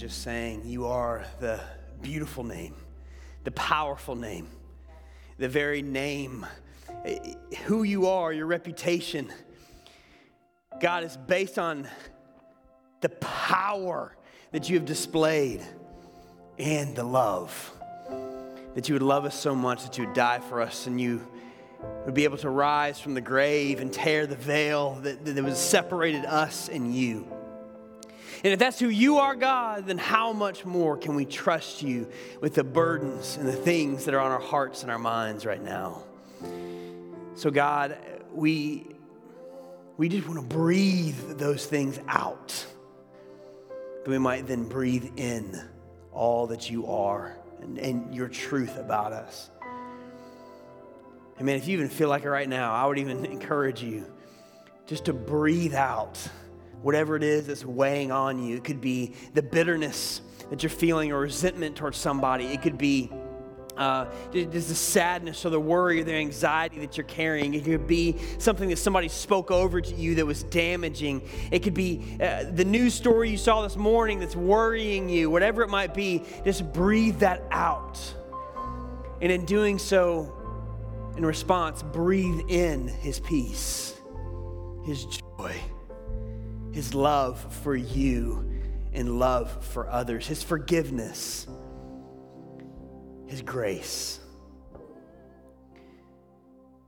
just saying, You are the beautiful name, the powerful name, the very name, who you are, your reputation. God is based on the power that you have displayed and the love. That you would love us so much that you would die for us and you would be able to rise from the grave and tear the veil that, that was separated us and you. And if that's who you are, God, then how much more can we trust you with the burdens and the things that are on our hearts and our minds right now? So, God, we, we just want to breathe those things out that we might then breathe in all that you are and, and your truth about us. And man, if you even feel like it right now, I would even encourage you just to breathe out whatever it is that's weighing on you. It could be the bitterness that you're feeling or resentment towards somebody. It could be uh, just the sadness or the worry or the anxiety that you're carrying. It could be something that somebody spoke over to you that was damaging. It could be uh, the news story you saw this morning that's worrying you. Whatever it might be, just breathe that out. And in doing so, in response, breathe in his peace, his joy his love for you and love for others, his forgiveness, his grace.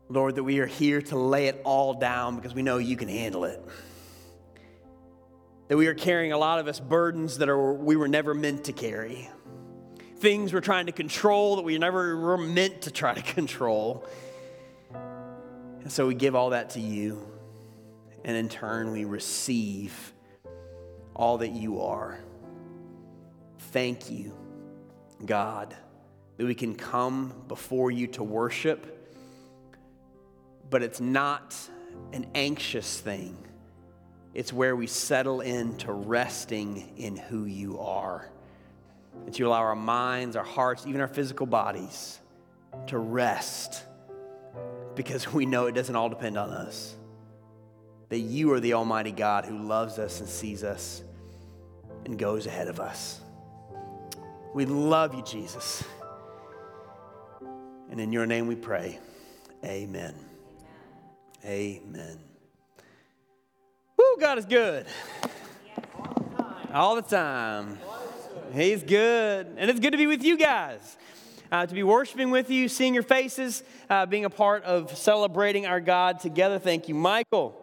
Lord, that we are here to lay it all down because we know you can handle it. That we are carrying a lot of us burdens that are, we were never meant to carry. Things we're trying to control that we never were meant to try to control. And so we give all that to you and in turn we receive all that you are. Thank you, God, that we can come before you to worship, but it's not an anxious thing. It's where we settle into resting in who you are. That you allow our minds, our hearts, even our physical bodies to rest because we know it doesn't all depend on us that you are the Almighty God who loves us and sees us and goes ahead of us. We love you, Jesus. And in your name we pray. Amen. Amen. Woo, God is good. All the time. He's good. And it's good to be with you guys. Uh, to be worshiping with you, seeing your faces, uh, being a part of celebrating our God together. Thank you, Michael.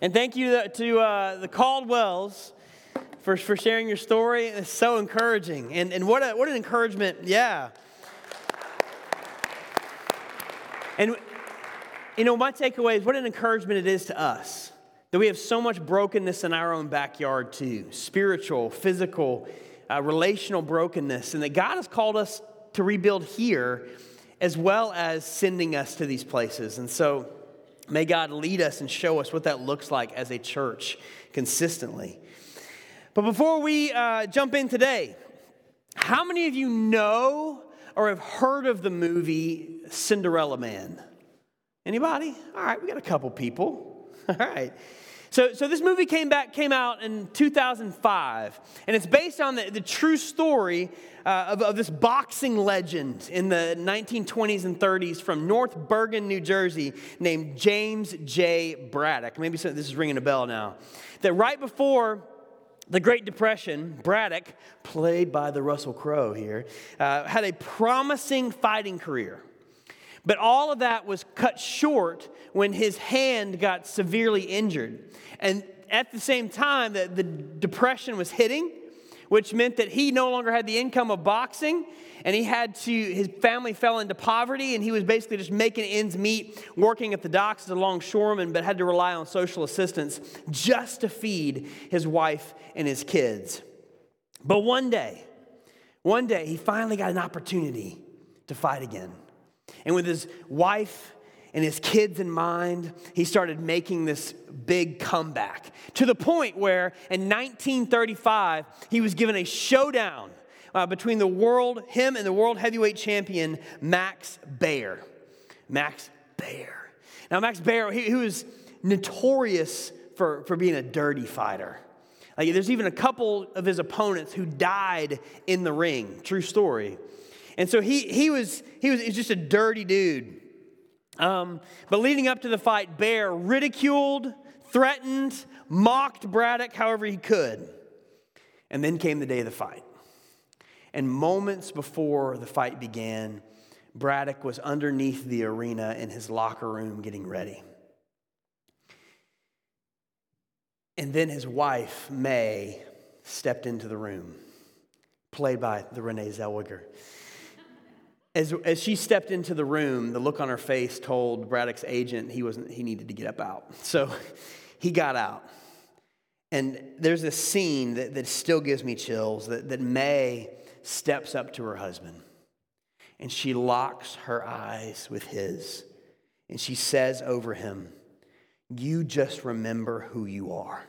And thank you to uh, the Caldwells for, for sharing your story. It's so encouraging. And, and what, a, what an encouragement. Yeah. And, you know, my takeaway is what an encouragement it is to us that we have so much brokenness in our own backyard, too spiritual, physical, uh, relational brokenness, and that God has called us to rebuild here as well as sending us to these places. And so, May God lead us and show us what that looks like as a church consistently. But before we uh, jump in today, how many of you know or have heard of the movie Cinderella Man? Anybody? All right, we got a couple people. All right. So, so this movie came back, came out in 2005, and it's based on the, the true story uh, of, of this boxing legend in the 1920s and 30s from North Bergen, New Jersey, named James J. Braddock. Maybe this is ringing a bell now. That right before the Great Depression, Braddock, played by the Russell Crowe here, uh, had a promising fighting career. But all of that was cut short when his hand got severely injured. And at the same time that the depression was hitting, which meant that he no longer had the income of boxing and he had to his family fell into poverty and he was basically just making ends meet working at the docks as a longshoreman but had to rely on social assistance just to feed his wife and his kids but one day one day he finally got an opportunity to fight again and with his wife and his kids in mind, he started making this big comeback to the point where in 1935, he was given a showdown uh, between the world, him and the world heavyweight champion, Max Baer. Max Baer. Now, Max Baer, he, he was notorious for, for being a dirty fighter. Like, there's even a couple of his opponents who died in the ring. True story. And so he, he, was, he, was, he was just a dirty dude. Um, but leading up to the fight, Baer ridiculed, threatened, mocked Braddock however he could. And then came the day of the fight. And moments before the fight began, Braddock was underneath the arena in his locker room getting ready. And then his wife, May, stepped into the room, played by the Renee Zellweger. As, as she stepped into the room, the look on her face told Braddock's agent he, wasn't, he needed to get up out. So he got out. And there's this scene that, that still gives me chills that, that May steps up to her husband and she locks her eyes with his and she says over him, You just remember who you are.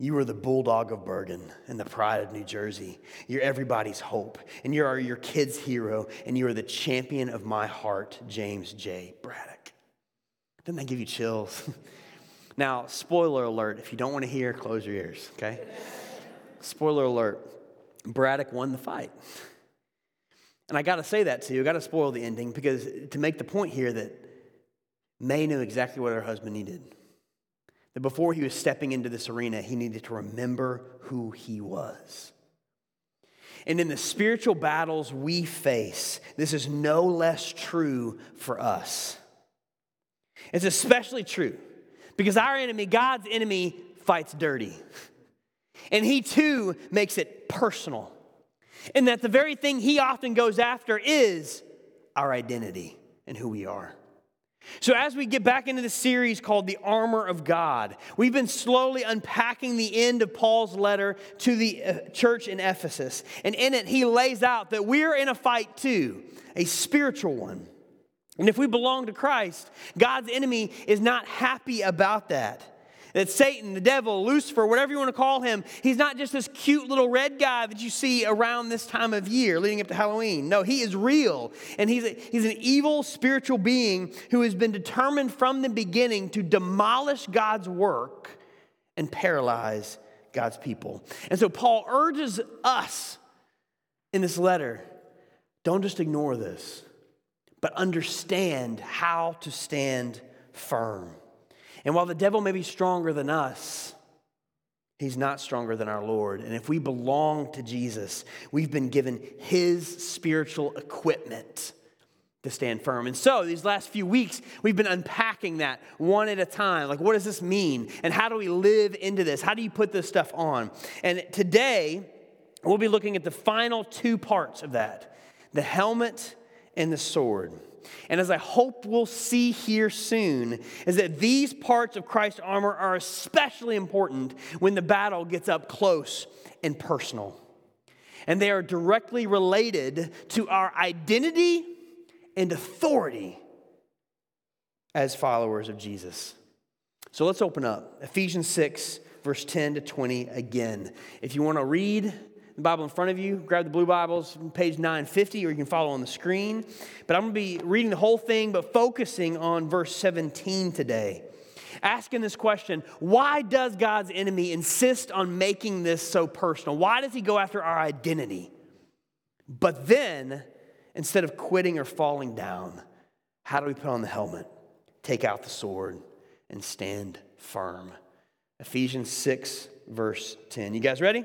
You are the bulldog of Bergen and the pride of New Jersey. You're everybody's hope, and you are your kid's hero, and you are the champion of my heart, James J. Braddock. Doesn't that give you chills? now, spoiler alert if you don't want to hear, close your ears, okay? spoiler alert Braddock won the fight. And I got to say that to you, I got to spoil the ending because to make the point here that May knew exactly what her husband needed. That before he was stepping into this arena, he needed to remember who he was. And in the spiritual battles we face, this is no less true for us. It's especially true because our enemy, God's enemy, fights dirty. And he too makes it personal. And that the very thing he often goes after is our identity and who we are. So, as we get back into the series called The Armor of God, we've been slowly unpacking the end of Paul's letter to the uh, church in Ephesus. And in it, he lays out that we're in a fight too, a spiritual one. And if we belong to Christ, God's enemy is not happy about that. That Satan, the devil, Lucifer, whatever you want to call him, he's not just this cute little red guy that you see around this time of year leading up to Halloween. No, he is real. And he's, a, he's an evil spiritual being who has been determined from the beginning to demolish God's work and paralyze God's people. And so Paul urges us in this letter don't just ignore this, but understand how to stand firm. And while the devil may be stronger than us, he's not stronger than our Lord. And if we belong to Jesus, we've been given his spiritual equipment to stand firm. And so, these last few weeks, we've been unpacking that one at a time. Like, what does this mean? And how do we live into this? How do you put this stuff on? And today, we'll be looking at the final two parts of that the helmet and the sword. And as I hope we'll see here soon, is that these parts of Christ's armor are especially important when the battle gets up close and personal. And they are directly related to our identity and authority as followers of Jesus. So let's open up Ephesians 6, verse 10 to 20 again. If you want to read, Bible in front of you, grab the blue Bibles, page 950, or you can follow on the screen. But I'm going to be reading the whole thing, but focusing on verse 17 today. Asking this question why does God's enemy insist on making this so personal? Why does he go after our identity? But then, instead of quitting or falling down, how do we put on the helmet, take out the sword, and stand firm? Ephesians 6, verse 10. You guys ready?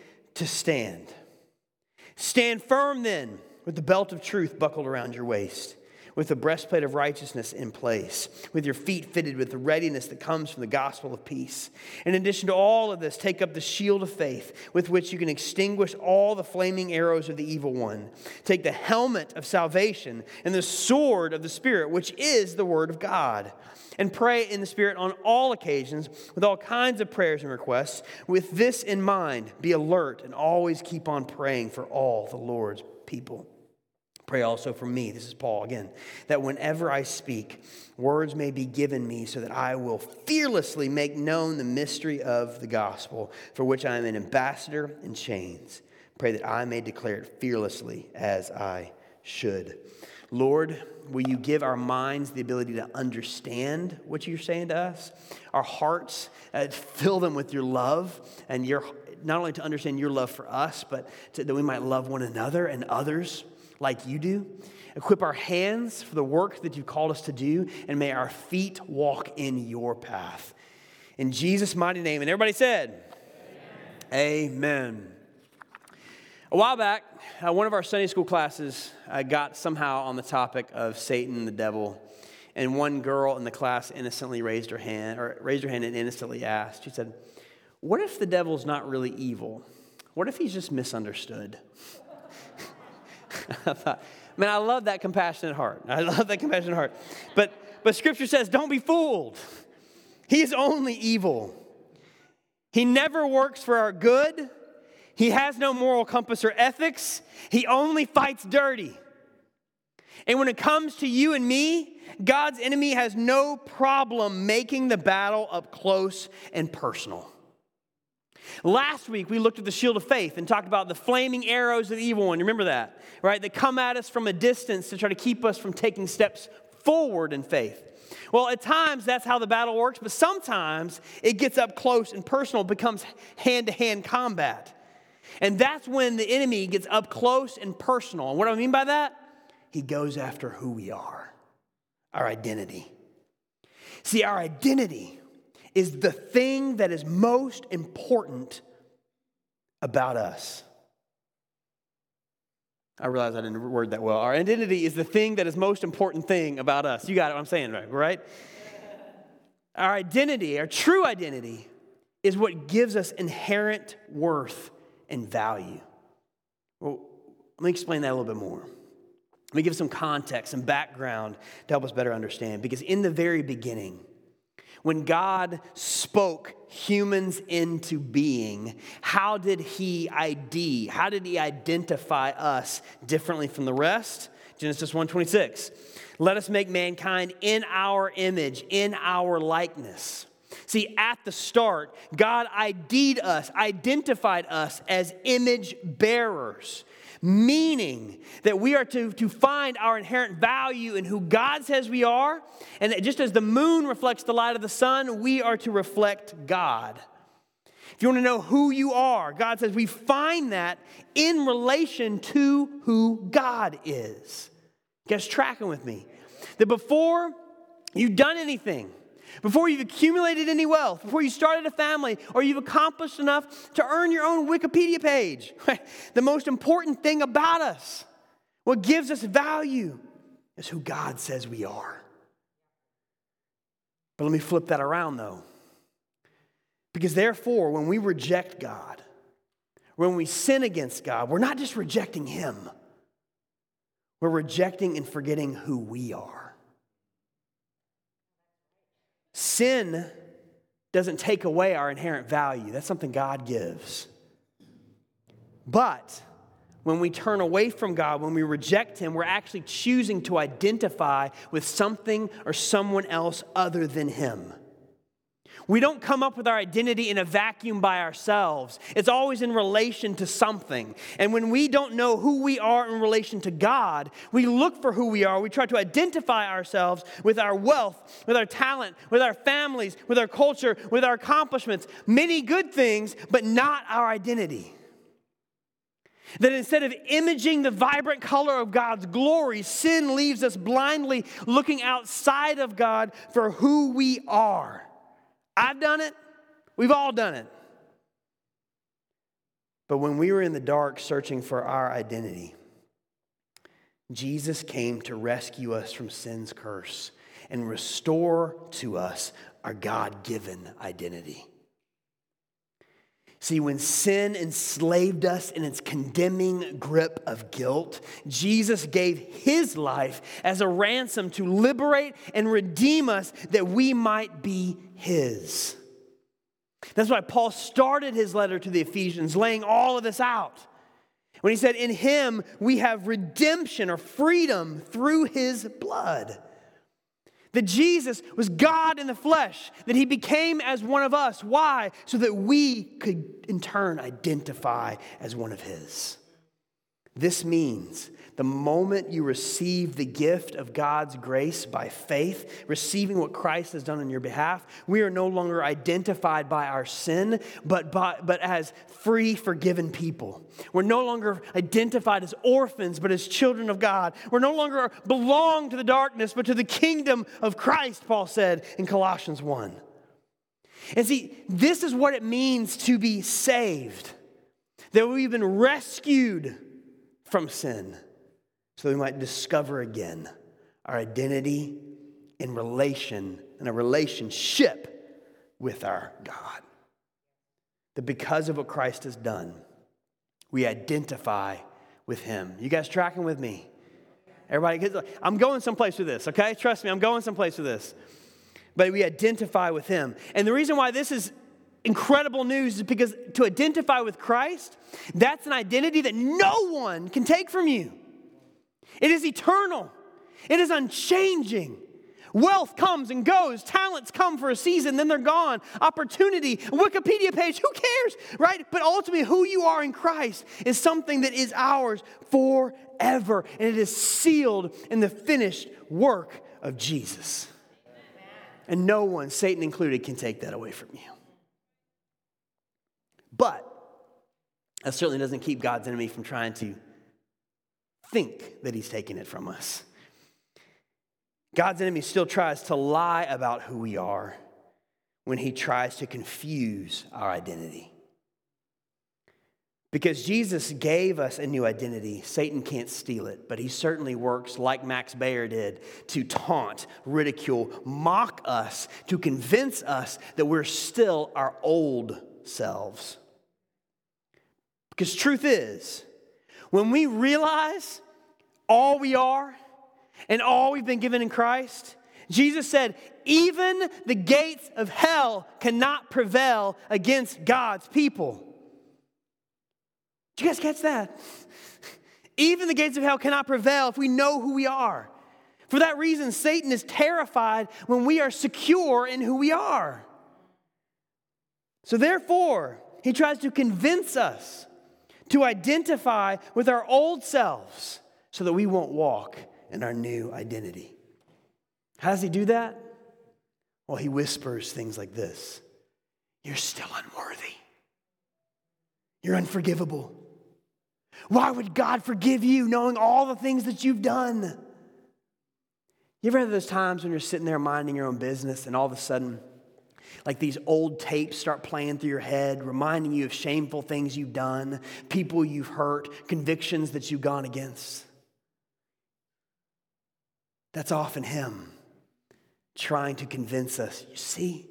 to stand. Stand firm then with the belt of truth buckled around your waist with the breastplate of righteousness in place, with your feet fitted with the readiness that comes from the gospel of peace. In addition to all of this, take up the shield of faith with which you can extinguish all the flaming arrows of the evil one. Take the helmet of salvation and the sword of the Spirit, which is the word of God. And pray in the Spirit on all occasions with all kinds of prayers and requests. With this in mind, be alert and always keep on praying for all the Lord's people. Pray also for me, this is Paul again, that whenever I speak, words may be given me so that I will fearlessly make known the mystery of the gospel, for which I am an ambassador in chains. Pray that I may declare it fearlessly as I should. Lord, will you give our minds the ability to understand what you're saying to us? Our hearts, uh, fill them with your love and your not only to understand your love for us, but to, that we might love one another and others like you do. Equip our hands for the work that you've called us to do, and may our feet walk in your path. In Jesus' mighty name. And everybody said, Amen. Amen. A while back, uh, one of our Sunday school classes uh, got somehow on the topic of Satan, the devil, and one girl in the class innocently raised her hand, or raised her hand and innocently asked, she said, What if the devil's not really evil? What if he's just misunderstood? I thought, man, I love that compassionate heart. I love that compassionate heart. But, but scripture says, don't be fooled. He is only evil. He never works for our good. He has no moral compass or ethics. He only fights dirty. And when it comes to you and me, God's enemy has no problem making the battle up close and personal. Last week, we looked at the shield of faith and talked about the flaming arrows of the evil one. You Remember that, right? That come at us from a distance to try to keep us from taking steps forward in faith. Well, at times that's how the battle works, but sometimes it gets up close and personal, becomes hand to hand combat. And that's when the enemy gets up close and personal. And what do I mean by that? He goes after who we are, our identity. See, our identity is the thing that is most important about us. I realize I didn't word that well. Our identity is the thing that is most important thing about us. You got what I'm saying, right? Right? Our identity, our true identity, is what gives us inherent worth and value. Well, let me explain that a little bit more. Let me give some context and background to help us better understand. Because in the very beginning, when God spoke humans into being, how did he ID? How did he identify us differently from the rest? Genesis 1:26. Let us make mankind in our image, in our likeness. See, at the start, God ID'd us, identified us as image bearers meaning that we are to, to find our inherent value in who God says we are, and that just as the moon reflects the light of the sun, we are to reflect God. If you want to know who you are, God says we find that in relation to who God is. Guess tracking with me? That before you've done anything, before you've accumulated any wealth, before you started a family, or you've accomplished enough to earn your own Wikipedia page. the most important thing about us, what gives us value, is who God says we are. But let me flip that around though. Because therefore, when we reject God, when we sin against God, we're not just rejecting Him, we're rejecting and forgetting who we are. Sin doesn't take away our inherent value, that's something God gives. But when we turn away from God, when we reject Him, we're actually choosing to identify with something or someone else other than Him. We don't come up with our identity in a vacuum by ourselves. It's always in relation to something. And when we don't know who we are in relation to God, we look for who we are. We try to identify ourselves with our wealth, with our talent, with our families, with our culture, with our accomplishments. Many good things, but not our identity. That instead of imaging the vibrant color of God's glory, sin leaves us blindly looking outside of God for who we are. I've done it. We've all done it. But when we were in the dark searching for our identity, Jesus came to rescue us from sin's curse and restore to us our God given identity. See, when sin enslaved us in its condemning grip of guilt, Jesus gave his life as a ransom to liberate and redeem us that we might be his. That's why Paul started his letter to the Ephesians, laying all of this out. When he said, In him we have redemption or freedom through his blood. That Jesus was God in the flesh, that he became as one of us. Why? So that we could in turn identify as one of his. This means the moment you receive the gift of God's grace by faith, receiving what Christ has done on your behalf, we are no longer identified by our sin, but, by, but as free, forgiven people. We're no longer identified as orphans, but as children of God. We're no longer belong to the darkness, but to the kingdom of Christ, Paul said in Colossians 1. And see, this is what it means to be saved that we've been rescued from sin so we might discover again our identity in relation and a relationship with our God. That because of what Christ has done, we identify with him. You guys tracking with me? Everybody, I'm going someplace with this, okay? Trust me, I'm going someplace with this. But we identify with him. And the reason why this is incredible news is because to identify with Christ, that's an identity that no one can take from you. It is eternal, it is unchanging. Wealth comes and goes. Talents come for a season, then they're gone. Opportunity, Wikipedia page, who cares, right? But ultimately, who you are in Christ is something that is ours forever, and it is sealed in the finished work of Jesus. And no one, Satan included, can take that away from you. But that certainly doesn't keep God's enemy from trying to think that he's taking it from us. God's enemy still tries to lie about who we are when he tries to confuse our identity. Because Jesus gave us a new identity, Satan can't steal it, but he certainly works like Max Baer did to taunt, ridicule, mock us, to convince us that we're still our old selves. Because truth is, when we realize all we are and all we've been given in Christ, Jesus said, even the gates of hell cannot prevail against God's people. Did you guys catch that? Even the gates of hell cannot prevail if we know who we are. For that reason, Satan is terrified when we are secure in who we are. So, therefore, he tries to convince us to identify with our old selves so that we won't walk in our new identity. How does he do that? Well, he whispers things like this You're still unworthy. You're unforgivable. Why would God forgive you knowing all the things that you've done? You ever have those times when you're sitting there minding your own business and all of a sudden like these old tapes start playing through your head, reminding you of shameful things you've done, people you've hurt, convictions that you've gone against. That's often Him trying to convince us, you see,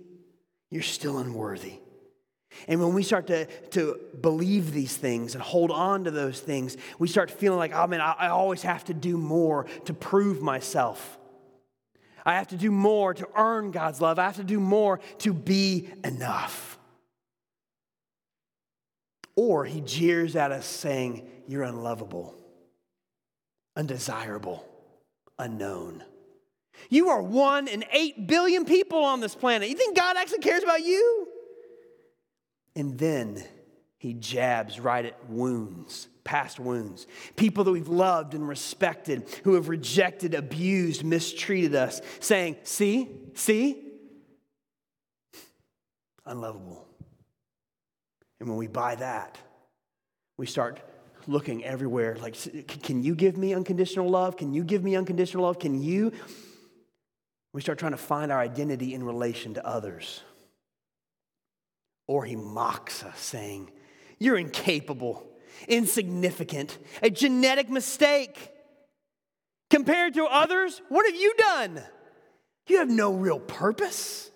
you're still unworthy. And when we start to, to believe these things and hold on to those things, we start feeling like, oh man, I, I always have to do more to prove myself. I have to do more to earn God's love. I have to do more to be enough. Or he jeers at us saying, You're unlovable, undesirable, unknown. You are one in eight billion people on this planet. You think God actually cares about you? And then he jabs right at wounds past wounds, people that we've loved and respected, who have rejected, abused, mistreated us, saying, See, see, unlovable. And when we buy that, we start looking everywhere like, Can you give me unconditional love? Can you give me unconditional love? Can you? We start trying to find our identity in relation to others. Or he mocks us, saying, You're incapable insignificant, a genetic mistake. Compared to others, what have you done? You have no real purpose.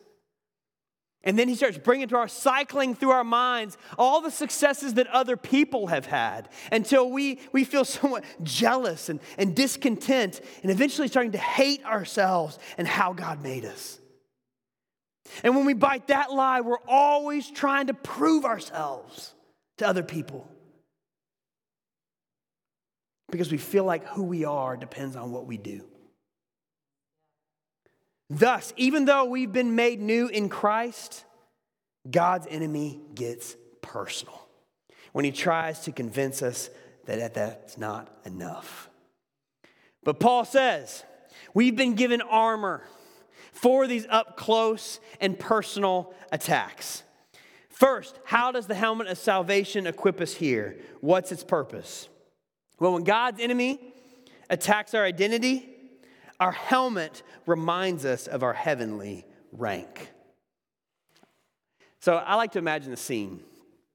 And then he starts bringing to our cycling through our minds all the successes that other people have had until we, we feel somewhat jealous and, and discontent and eventually starting to hate ourselves and how God made us. And when we bite that lie, we're always trying to prove ourselves to other people because we feel like who we are depends on what we do. Thus, even though we've been made new in Christ, God's enemy gets personal when he tries to convince us that that's not enough. But Paul says, we've been given armor for these up close and personal attacks. First, how does the helmet of salvation equip us here? What's its purpose? Well, when God's enemy attacks our identity, our helmet reminds us of our heavenly rank. So I like to imagine the scene.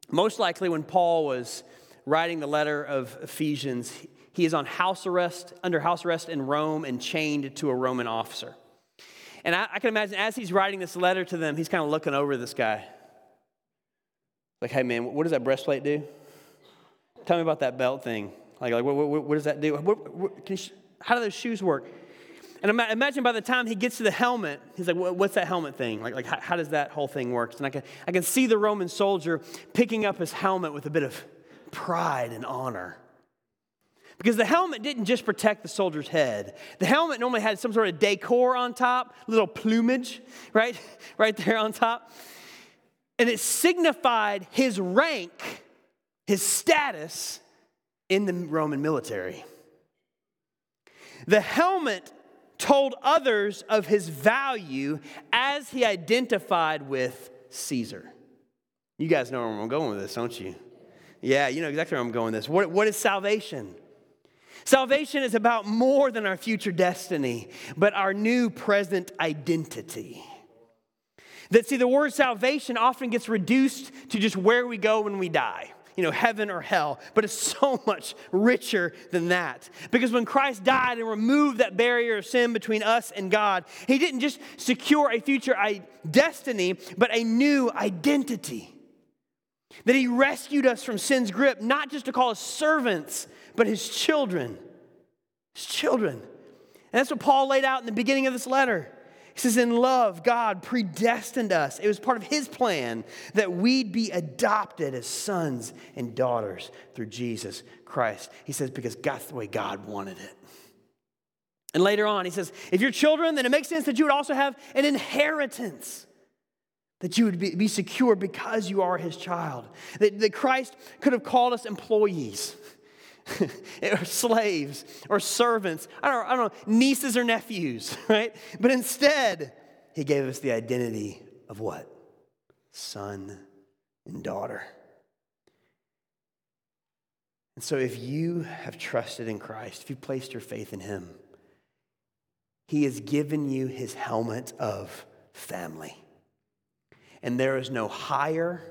Most likely, when Paul was writing the letter of Ephesians, he is on house arrest, under house arrest in Rome, and chained to a Roman officer. And I, I can imagine as he's writing this letter to them, he's kind of looking over this guy. Like, hey man, what does that breastplate do? Tell me about that belt thing. Like, like what, what, what does that do? What, you, how do those shoes work? And imagine by the time he gets to the helmet, he's like, what's that helmet thing? Like, like how, how does that whole thing work? And I can, I can see the Roman soldier picking up his helmet with a bit of pride and honor. Because the helmet didn't just protect the soldier's head. The helmet normally had some sort of decor on top, little plumage, right? right there on top. And it signified his rank, his status in the Roman military. The helmet told others of his value as he identified with Caesar. You guys know where I'm going with this, don't you? Yeah, you know exactly where I'm going with this. What, what is salvation? Salvation is about more than our future destiny, but our new present identity. That, see, the word salvation often gets reduced to just where we go when we die you know, heaven or hell, but it's so much richer than that. Because when Christ died and removed that barrier of sin between us and God, He didn't just secure a future destiny, but a new identity. That He rescued us from sin's grip, not just to call us servants, but His children. His children. And that's what Paul laid out in the beginning of this letter. He says, In love, God predestined us. It was part of His plan that we'd be adopted as sons and daughters through Jesus Christ. He says, Because that's the way God wanted it. And later on, he says, If you're children, then it makes sense that you would also have an inheritance. That you would be, secure because you are his child. That, that Christ could have called us employees. or slaves or servants. I don't, I don't know, nieces or nephews, right? But instead, he gave us the identity of what? Son and daughter. And so, if you have trusted in Christ, if you placed your faith in him, he has given you his helmet of family. And there is no higher,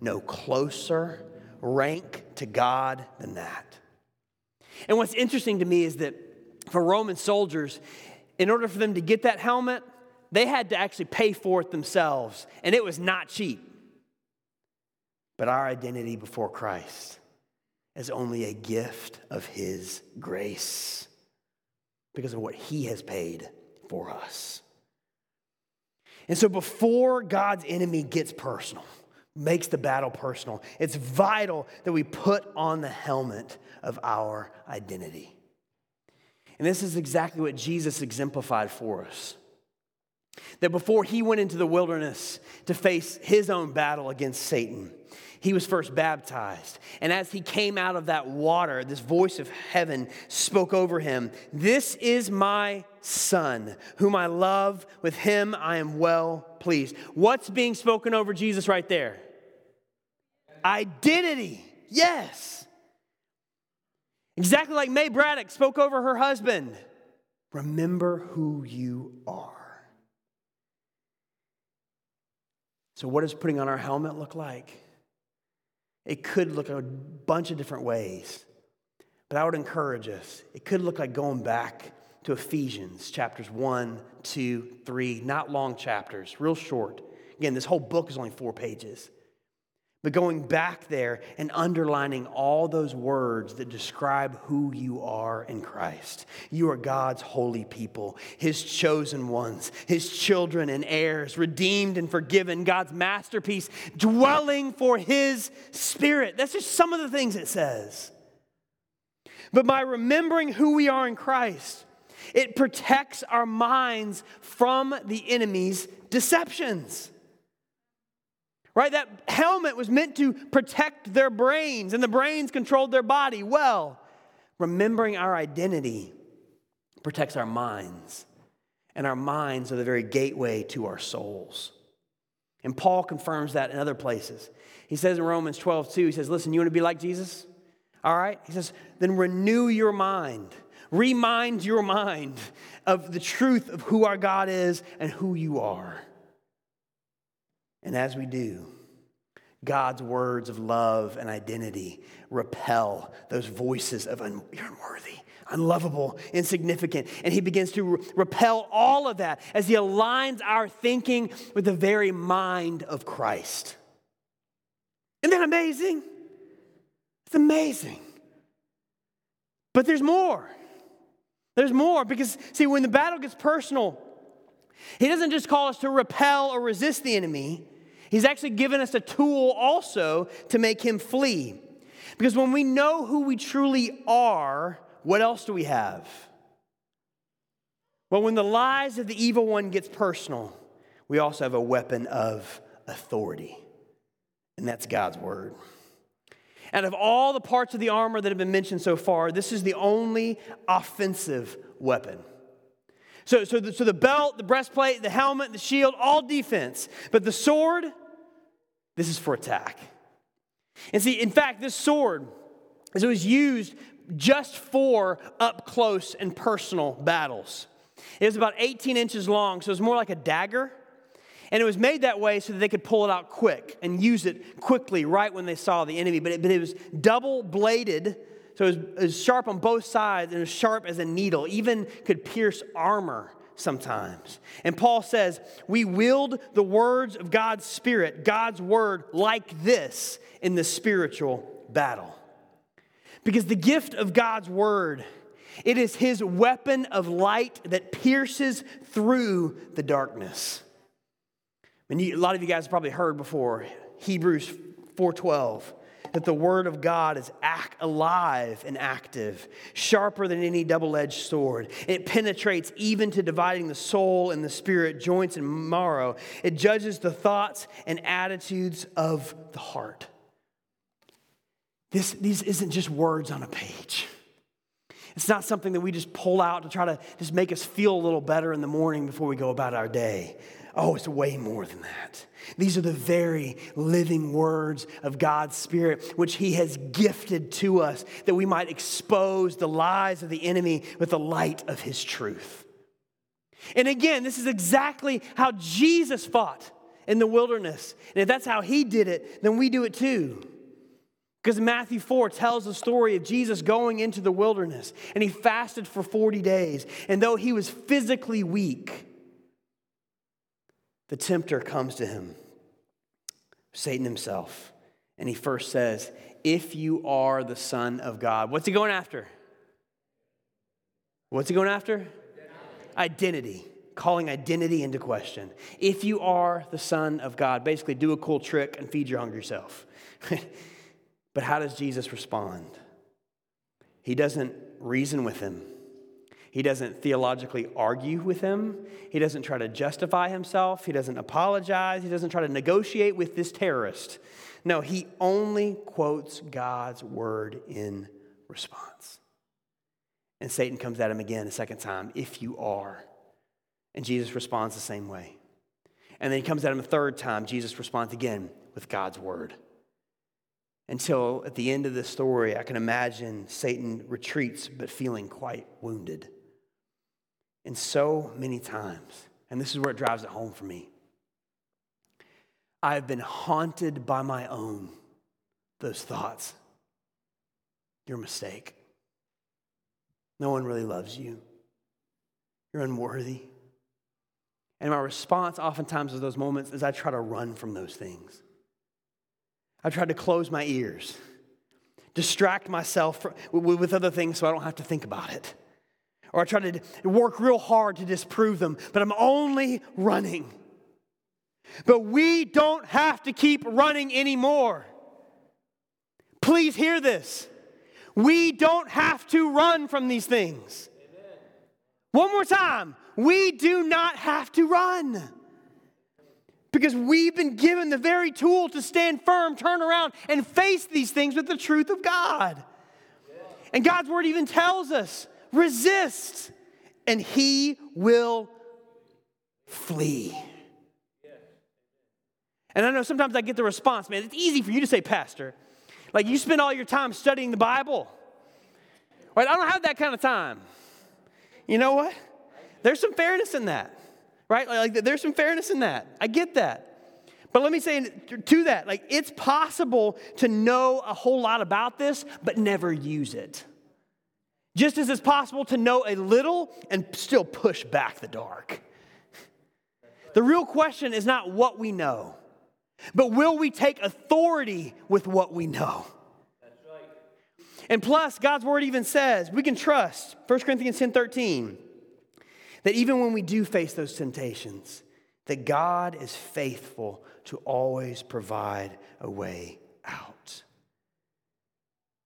no closer rank to God than that. And what's interesting to me is that for Roman soldiers, in order for them to get that helmet, they had to actually pay for it themselves, and it was not cheap. But our identity before Christ is only a gift of His grace because of what He has paid for us. And so, before God's enemy gets personal, makes the battle personal. It's vital that we put on the helmet of our identity. And this is exactly what Jesus exemplified for us. That before he went into the wilderness to face his own battle against Satan, he was first baptized. And as he came out of that water, this voice of heaven spoke over him This is my son, whom I love. With him I am well pleased. What's being spoken over Jesus right there? Identity. Yes. Exactly like May Braddock spoke over her husband. Remember who you are. So, what does putting on our helmet look like? It could look a bunch of different ways, but I would encourage us. It could look like going back to Ephesians chapters 1, 2, 3, not long chapters, real short. Again, this whole book is only four pages. But going back there and underlining all those words that describe who you are in Christ. You are God's holy people, His chosen ones, His children and heirs, redeemed and forgiven, God's masterpiece, dwelling for His Spirit. That's just some of the things it says. But by remembering who we are in Christ, it protects our minds from the enemy's deceptions. Right? That helmet was meant to protect their brains, and the brains controlled their body. Well, remembering our identity protects our minds, and our minds are the very gateway to our souls. And Paul confirms that in other places. He says in Romans 12, 2, he says, Listen, you want to be like Jesus? All right? He says, then renew your mind. Remind your mind of the truth of who our God is and who you are. And as we do, God's words of love and identity repel those voices of un- you're unworthy, unlovable, insignificant. And he begins to re- repel all of that as he aligns our thinking with the very mind of Christ. Isn't that amazing? It's amazing. But there's more. There's more because, see, when the battle gets personal, he doesn't just call us to repel or resist the enemy. He's actually given us a tool also to make him flee. Because when we know who we truly are, what else do we have? Well, when the lies of the evil one gets personal, we also have a weapon of authority, and that's God's word. Out of all the parts of the armor that have been mentioned so far, this is the only offensive weapon. So, so, the, so the belt, the breastplate, the helmet, the shield, all defense. But the sword, this is for attack. And see, in fact, this sword, as it was used just for up close and personal battles. It was about 18 inches long, so it was more like a dagger. And it was made that way so that they could pull it out quick and use it quickly right when they saw the enemy. But it, but it was double bladed, so it was, it was sharp on both sides and as sharp as a needle, even could pierce armor sometimes. And Paul says, We wield the words of God's Spirit, God's word, like this in the spiritual battle. Because the gift of God's word, it is his weapon of light that pierces through the darkness. And you, a lot of you guys have probably heard before Hebrews 4:12 that the word of God is act, alive and active, sharper than any double edged sword. It penetrates even to dividing the soul and the spirit, joints and marrow. It judges the thoughts and attitudes of the heart. This, these isn't just words on a page. It's not something that we just pull out to try to just make us feel a little better in the morning before we go about our day. Oh, it's way more than that. These are the very living words of God's Spirit, which He has gifted to us that we might expose the lies of the enemy with the light of His truth. And again, this is exactly how Jesus fought in the wilderness. And if that's how He did it, then we do it too. Because Matthew 4 tells the story of Jesus going into the wilderness and he fasted for 40 days. And though he was physically weak, the tempter comes to him, Satan himself, and he first says, If you are the Son of God, what's he going after? What's he going after? Identity. Calling identity into question. If you are the Son of God, basically do a cool trick and feed your hungry self. but how does Jesus respond? He doesn't reason with him. He doesn't theologically argue with him. He doesn't try to justify himself. He doesn't apologize. He doesn't try to negotiate with this terrorist. No, he only quotes God's word in response. And Satan comes at him again a second time, if you are. And Jesus responds the same way. And then he comes at him a third time. Jesus responds again with God's word. Until at the end of the story, I can imagine Satan retreats, but feeling quite wounded. And so many times, and this is where it drives it home for me, I've been haunted by my own, those thoughts. Your mistake. No one really loves you. You're unworthy. And my response, oftentimes, in those moments, is I try to run from those things. I try to close my ears, distract myself with other things so I don't have to think about it. Or I try to work real hard to disprove them, but I'm only running. But we don't have to keep running anymore. Please hear this. We don't have to run from these things. Amen. One more time. We do not have to run. Because we've been given the very tool to stand firm, turn around, and face these things with the truth of God. And God's word even tells us resist, and he will flee. And I know sometimes I get the response, man, it's easy for you to say, Pastor. Like you spend all your time studying the Bible. Right? I don't have that kind of time. You know what? There's some fairness in that. Right? Like there's some fairness in that. I get that. But let me say to that, like it's possible to know a whole lot about this, but never use it. Just as it's possible to know a little and still push back the dark. The real question is not what we know. But will we take authority with what we know? And plus, God's word even says we can trust, 1 Corinthians 10 13, that even when we do face those temptations, that God is faithful to always provide a way out.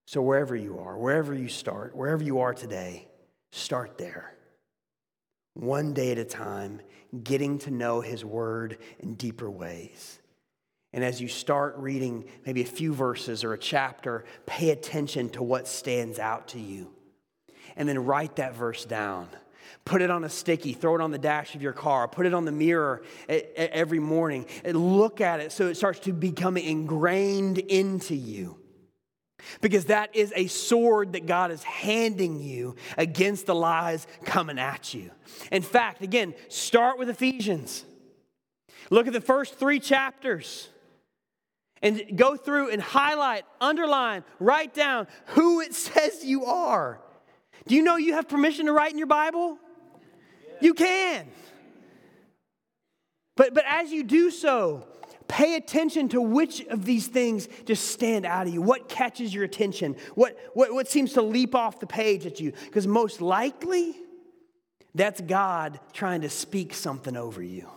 So, wherever you are, wherever you start, wherever you are today, start there. One day at a time, getting to know His word in deeper ways. And as you start reading maybe a few verses or a chapter, pay attention to what stands out to you. And then write that verse down. Put it on a sticky, throw it on the dash of your car, put it on the mirror every morning, look at it so it starts to become ingrained into you. Because that is a sword that God is handing you against the lies coming at you. In fact, again, start with Ephesians. Look at the first three chapters and go through and highlight, underline, write down who it says you are. Do you know you have permission to write in your Bible? You can. But, but as you do so, pay attention to which of these things just stand out of you. What catches your attention? What, what, what seems to leap off the page at you? Because most likely, that's God trying to speak something over you.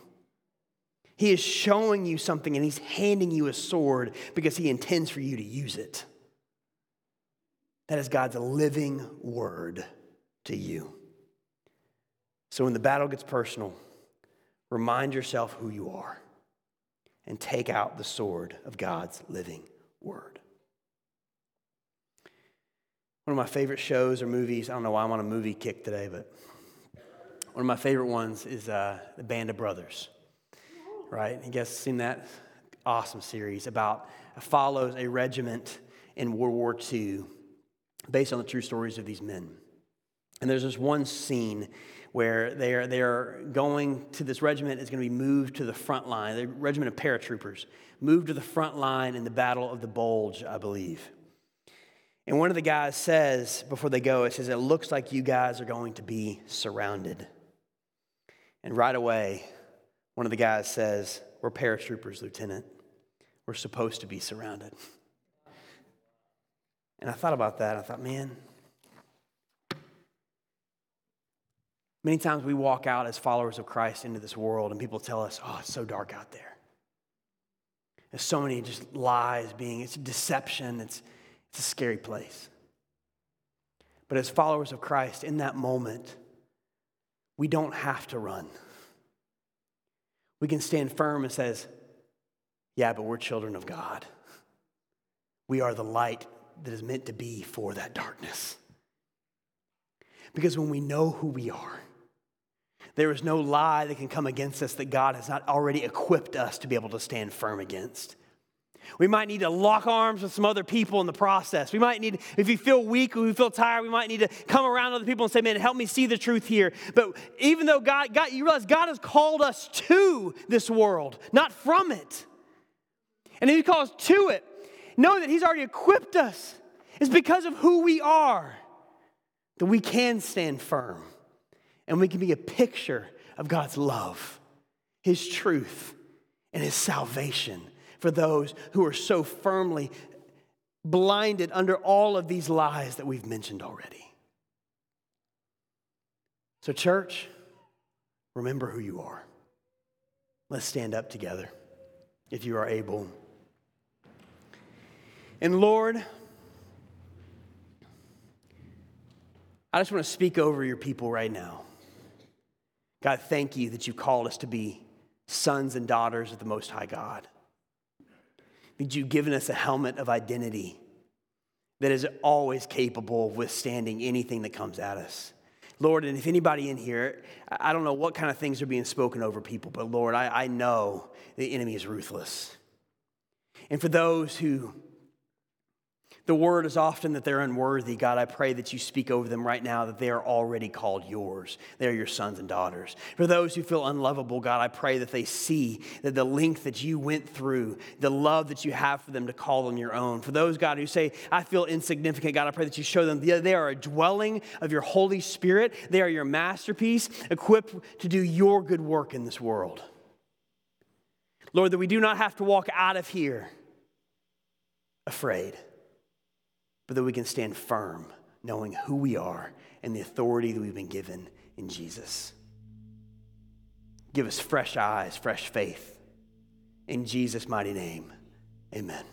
He is showing you something and he's handing you a sword because he intends for you to use it. That is God's living word to you. So when the battle gets personal, remind yourself who you are and take out the sword of God's living word. One of my favorite shows or movies, I don't know why I'm on a movie kick today, but one of my favorite ones is uh, The Band of Brothers right? You guys seen that awesome series about follows a regiment in World War II based on the true stories of these men. And there's this one scene where they are, they are going to this regiment is going to be moved to the front line, the regiment of paratroopers, moved to the front line in the Battle of the Bulge, I believe. And one of the guys says before they go, it says, It looks like you guys are going to be surrounded. And right away, one of the guys says, We're paratroopers, Lieutenant. We're supposed to be surrounded. And I thought about that. I thought, man, many times we walk out as followers of Christ into this world and people tell us, oh, it's so dark out there. There's so many just lies being, it's a deception, it's, it's a scary place. But as followers of Christ, in that moment, we don't have to run we can stand firm and says, yeah, but we're children of God. We are the light that is meant to be for that darkness. Because when we know who we are, there is no lie that can come against us that God has not already equipped us to be able to stand firm against. We might need to lock arms with some other people in the process. We might need, if you feel weak or we feel tired, we might need to come around other people and say, man, help me see the truth here. But even though God, God, you realize God has called us to this world, not from it. And if He calls to it, know that He's already equipped us. It's because of who we are that we can stand firm And we can be a picture of God's love, His truth, and His salvation for those who are so firmly blinded under all of these lies that we've mentioned already. So, church, remember who you are. Let's stand up together if you are able. And Lord, I just want to speak over your people right now. God, thank you that you called us to be sons and daughters of the Most High God. That you've given us a helmet of identity that is always capable of withstanding anything that comes at us. Lord, and if anybody in here, I don't know what kind of things are being spoken over people, but Lord, I, I know the enemy is ruthless. And for those who the word is often that they're unworthy. God, I pray that you speak over them right now that they are already called yours. They are your sons and daughters. For those who feel unlovable, God, I pray that they see that the length that you went through, the love that you have for them to call them your own. For those, God, who say, I feel insignificant, God, I pray that you show them they are a dwelling of your Holy Spirit. They are your masterpiece, equipped to do your good work in this world. Lord, that we do not have to walk out of here afraid but that we can stand firm knowing who we are and the authority that we've been given in Jesus. Give us fresh eyes, fresh faith. In Jesus' mighty name, amen.